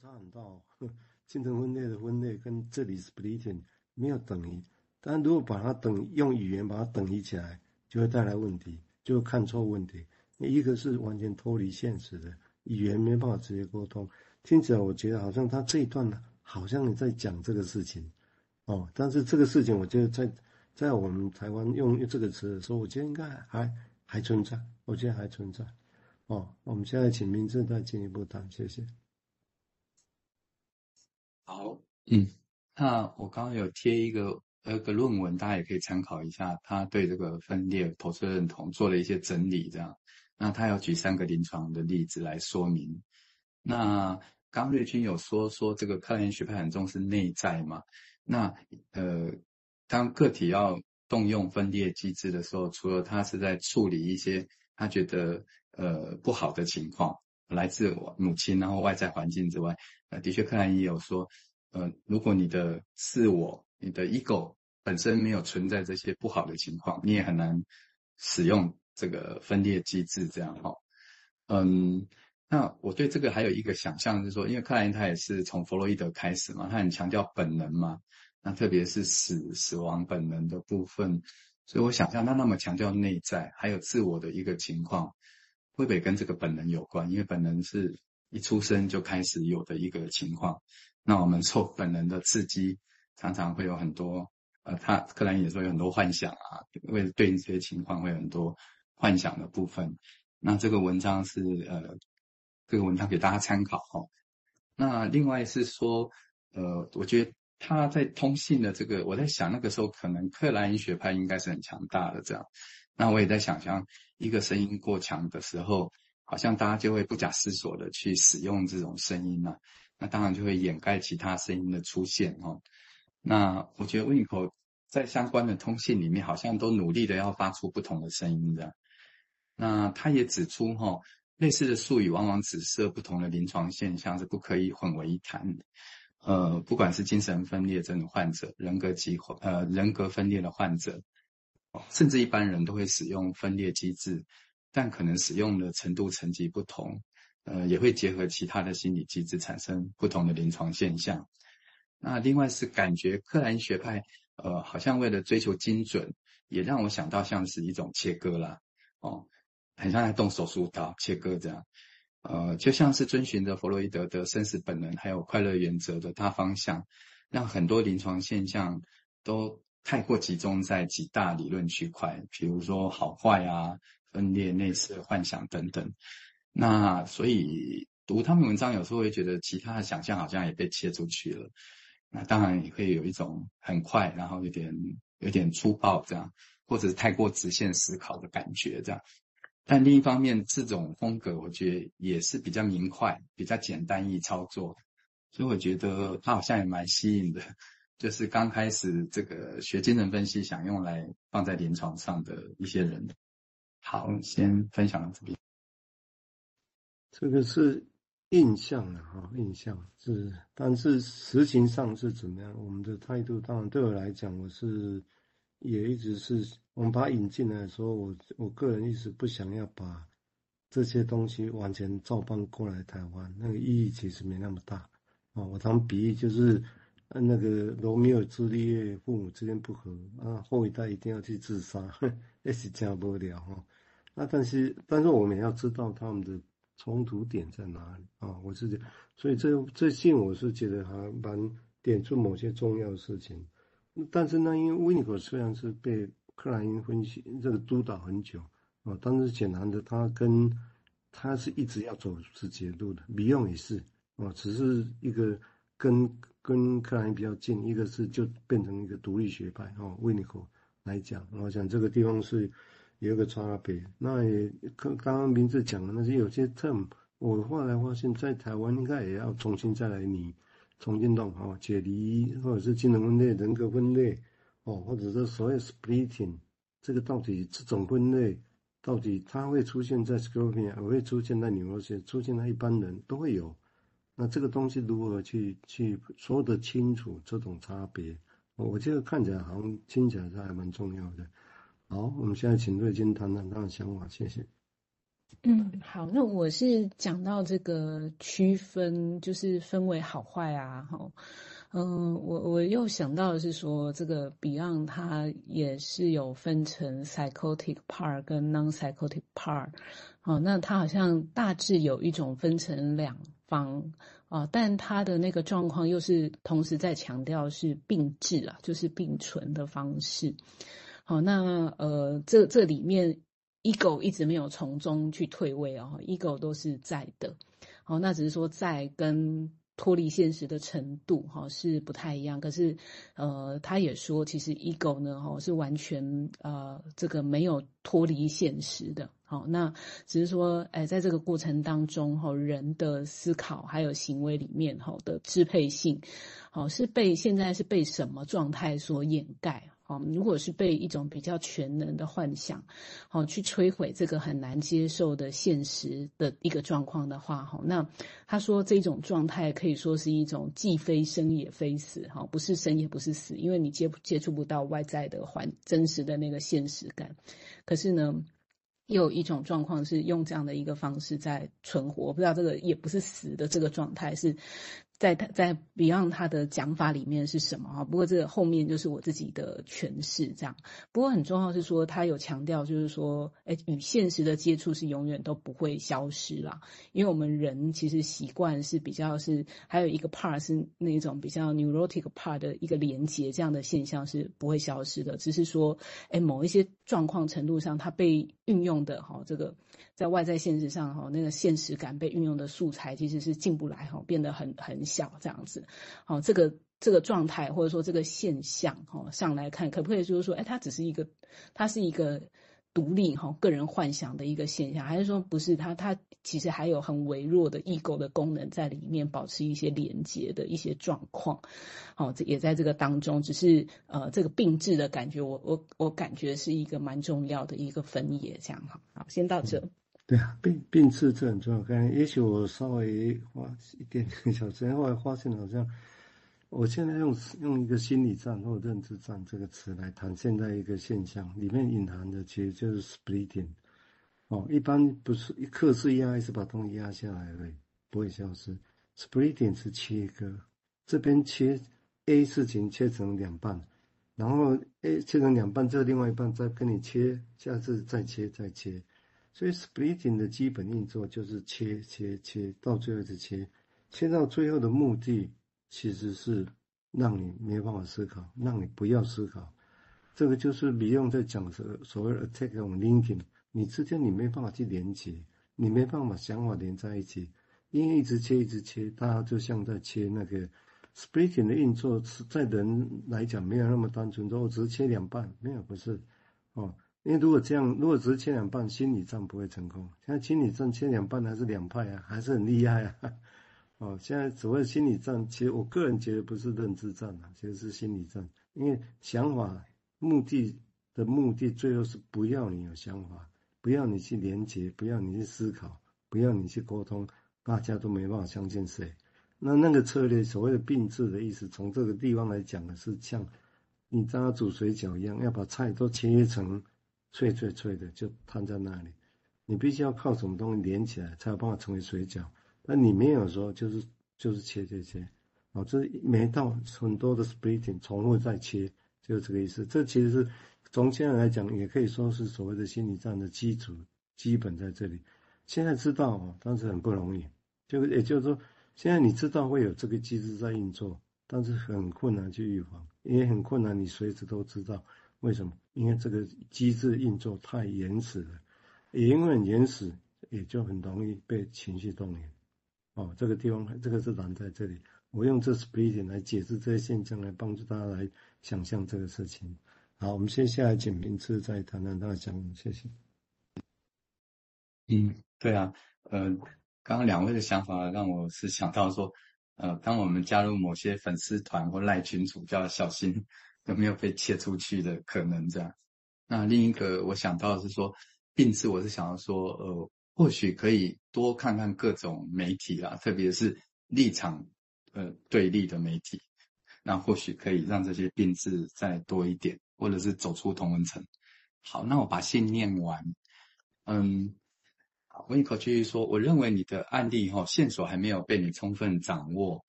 差很大哦。精神分裂的分裂跟这里 splitting 没有等于，但如果把它等用语言把它等于起来，就会带来问题，就会看错问题。一个是完全脱离现实的语言，没办法直接沟通。听起来我觉得好像他这一段呢，好像你在讲这个事情哦，但是这个事情我觉得在在我们台湾用这个词的时候，我觉得应该还还存在，我觉得还存在。哦，我们现在请明志再进一步谈，谢谢。好，嗯，那我刚刚有贴一个呃个论文，大家也可以参考一下。他对这个分裂投射认同做了一些整理，这样。那他要举三个临床的例子来说明。那刚瑞军有说说这个克莱学派很重视内在嘛？那呃，当个体要动用分裂机制的时候，除了他是在处理一些他觉得呃不好的情况，来自我母亲然后外在环境之外。呃，的确，克莱也有说，呃，如果你的自我、你的 ego 本身没有存在这些不好的情况，你也很难使用这个分裂机制这样哈。嗯，那我对这个还有一个想象是说，因为克莱因他也是从弗洛伊德开始嘛，他很强调本能嘛，那特别是死死亡本能的部分，所以我想象他那么强调内在还有自我的一个情况，会不会跟这个本能有关？因为本能是。一出生就开始有的一个情况，那我们受本能的刺激，常常会有很多，呃，他克莱因也说有很多幻想啊，为了对应这些情况会有很多幻想的部分。那这个文章是呃，这个文章给大家参考哈。那另外是说，呃，我觉得他在通信的这个，我在想那个时候可能克莱因学派应该是很强大的这样。那我也在想象一个声音过强的时候。好像大家就会不假思索的去使用这种声音了，那当然就会掩盖其他声音的出现哦。那我觉得温尼科在相关的通信里面，好像都努力的要发出不同的声音的。那他也指出哈，类似的术语往往指涉不同的临床现象，是不可以混为一谈的。呃，不管是精神分裂症的患者、人格疾呃人格分裂的患者，甚至一般人都会使用分裂机制。但可能使用的程度层级不同，呃，也会结合其他的心理机制产生不同的临床现象。那另外是感觉克兰学派，呃，好像为了追求精准，也让我想到像是一种切割啦，哦，很像在动手术刀切割这样，呃，就像是遵循着弗洛伊德的生死本能还有快乐原则的大方向，让很多临床现象都太过集中在几大理论区块，比如说好坏啊。分裂、内射、幻想等等，那所以读他们文章有时候会觉得其他的想象好像也被切出去了。那当然也会有一种很快，然后有点有点粗暴这样，或者是太过直线思考的感觉这样。但另一方面，这种风格我觉得也是比较明快、比较简单易操作，所以我觉得他好像也蛮吸引的。就是刚开始这个学精神分析，想用来放在临床上的一些人。好，先分享到这边。这个是印象的哈，印象是，但是实情上是怎么样？我们的态度，当然对我来讲，我是也一直是，我们把它引进来的时候，我我个人一直不想要把这些东西完全照搬过来台湾，那个意义其实没那么大啊。我常比喻就是，嗯那个罗密欧朱丽叶父母之间不和啊，后一代一定要去自杀，也是真无聊哈。那但是，但是我们要知道他们的冲突点在哪里啊？我自己，所以这这信我是觉得还蛮点出某些重要的事情。但是呢，因为温尼科虽然是被克莱因分析这个督导很久啊，但是显然的，他跟他是一直要走是节路的。米用也是啊，只是一个跟跟克莱因比较近，一个是就变成一个独立学派哦。温尼科来讲，我想这个地方是。有一个差别，那也刚刚刚明志讲的那些有些 term，我后来发现，在台湾应该也要重新再来拟，重新弄哈，解离或者是精神分裂、人格分裂，哦，或者是所谓 splitting，这个到底这种分类，到底它会出现在 schizophrenia，也会出现在 neurosis，出现在一般人都会有，那这个东西如何去去说得清楚这种差别？我觉得看起来好像听起来是还蛮重要的。好，我们现在请瑞金谈谈他的想法，谢谢。嗯，好，那我是讲到这个区分，就是分为好坏啊，哈。嗯，我我又想到的是说，这个 Beyond 它也是有分成 psychotic part 跟 non-psychotic part，哦，那它好像大致有一种分成两方啊，但它的那个状况又是同时在强调是并置啊，就是并存的方式。好，那呃，这这里面 ego 一直没有从中去退位哦，ego 都是在的。好，那只是说在跟。脱离现实的程度，哈，是不太一样。可是，呃，他也说，其实 ego 呢，哈，是完全呃，这个没有脱离现实的。好，那只是说，哎，在这个过程当中，哈，人的思考还有行为里面，哈的支配性，好，是被现在是被什么状态所掩盖？如果是被一种比较全能的幻想，好去摧毁这个很难接受的现实的一个状况的话，哈，那他说这种状态可以说是一种既非生也非死，哈，不是生也不是死，因为你接接触不到外在的环真实的那个现实感，可是呢，又有一种状况是用这样的一个方式在存活，我不知道这个也不是死的这个状态是。在他在 Beyond 他的讲法里面是什么啊？不过这个后面就是我自己的诠释这样。不过很重要是说，他有强调就是说，哎，与现实的接触是永远都不会消失啦。因为我们人其实习惯是比较是，还有一个 part 是那种比较 neurotic part 的一个连接，这样的现象是不会消失的。只是说，哎，某一些状况程度上，它被运用的哈，这个在外在现实上哈，那个现实感被运用的素材其实是进不来哈，变得很很。小这样子，好，这个这个状态或者说这个现象，哈，上来看可不可以就是说，哎，它只是一个，它是一个独立哈个人幻想的一个现象，还是说不是它？它其实还有很微弱的异构的功能在里面，保持一些连接的一些状况，好，这也在这个当中，只是呃这个并置的感觉，我我我感觉是一个蛮重要的一个分野，这样哈，好，先到这。对啊，并并置这很重要。刚才也许我稍微花一点点小时间，后来发现好像，我现在用用一个心理战或认知战这个词来谈现在一个现象，里面隐含的其实就是 splitting。哦，一般不是一克制压，是把东西压下来而已，不会消失。splitting 是切割，这边切 A 事情切成两半，然后 A 切成两半，这另外一半再跟你切，下次再切再切。所以 splitting 的基本运作就是切切切，到最后是切，切到最后的目的其实是让你没有办法思考，让你不要思考。这个就是 Beyond 在讲的所谓 attack on linking，你之间你没办法去连接，你没办法想法连在一起，因为一直切一直切，大家就像在切那个 splitting 的运作，是在人来讲没有那么单纯，说我只是切两半，没有不是哦。因为如果这样，如果只是切两半，心理战不会成功。现在心理战切两半还是两派啊，还是很厉害啊。哦，现在所谓心理战，其实我个人觉得不是认知战啊，其实是心理战。因为想法目的的目的，最后是不要你有想法，不要你去连接，不要你去思考，不要你去沟通，大家都没办法相信谁。那那个策略，所谓的并置的意思，从这个地方来讲的是像你刚刚煮水饺一样，要把菜都切成。脆脆脆的就摊在那里，你必须要靠什么东西连起来，才有办法成为水饺。那你没有说就是就是切切切，哦，这每到很多的 splitting 重复再切，就是这个意思。这其实是从现在来讲，也可以说是所谓的心理战的基础，基本在这里。现在知道哦，但是很不容易。就也就是说，现在你知道会有这个机制在运作，但是很困难去预防，也很困难，你随时都知道。为什么？因为这个机制运作太原始了，也因为很原始，也就很容易被情绪动员。哦，这个地方，这个是难在这里。我用这 split 来解释这些现象，来帮助大家来想象这个事情。好，我们接下来请明志再谈谈他的想法。谢谢。嗯，对啊，呃，刚刚两位的想法让我是想到说，呃，当我们加入某些粉丝团或赖群组，就要小心。有没有被切出去的可能？这样，那另一个我想到的是说，并置我是想要说，呃，或许可以多看看各种媒体啦，特别是立场呃对立的媒体，那或许可以让这些并置再多一点，或者是走出同文层。好，那我把信念完，嗯，温尼可继续说：“我认为你的案例哈线索还没有被你充分掌握，